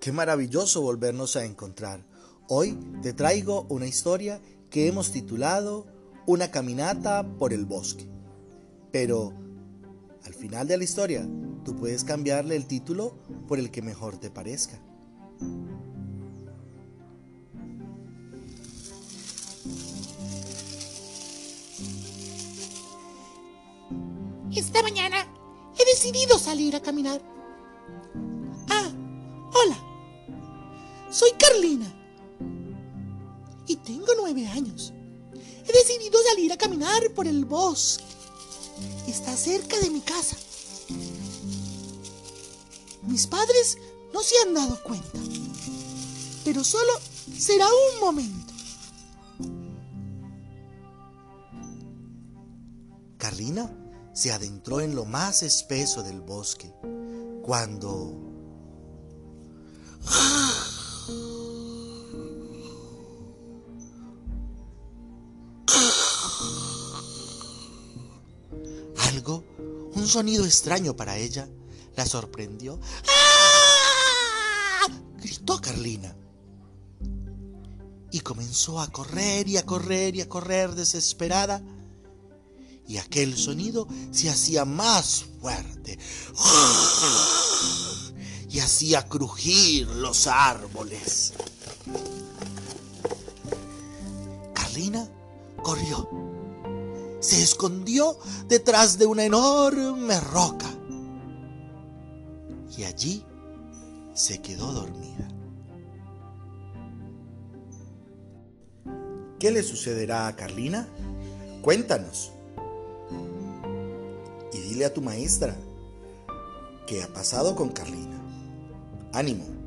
Qué maravilloso volvernos a encontrar. Hoy te traigo una historia que hemos titulado Una caminata por el bosque. Pero al final de la historia, tú puedes cambiarle el título por el que mejor te parezca. Esta mañana he decidido salir a caminar. Soy Carlina. Y tengo nueve años. He decidido salir a caminar por el bosque. Está cerca de mi casa. Mis padres no se han dado cuenta. Pero solo será un momento. Carlina se adentró en lo más espeso del bosque cuando... Algo, un sonido extraño para ella, la sorprendió. ¡Ah! gritó Carlina. Y comenzó a correr y a correr y a correr desesperada y aquel sonido se hacía más fuerte y hacía crujir los árboles. Carlina corrió, se escondió detrás de una enorme roca y allí se quedó dormida. ¿Qué le sucederá a Carlina? Cuéntanos y dile a tu maestra qué ha pasado con Carlina. Ánimo.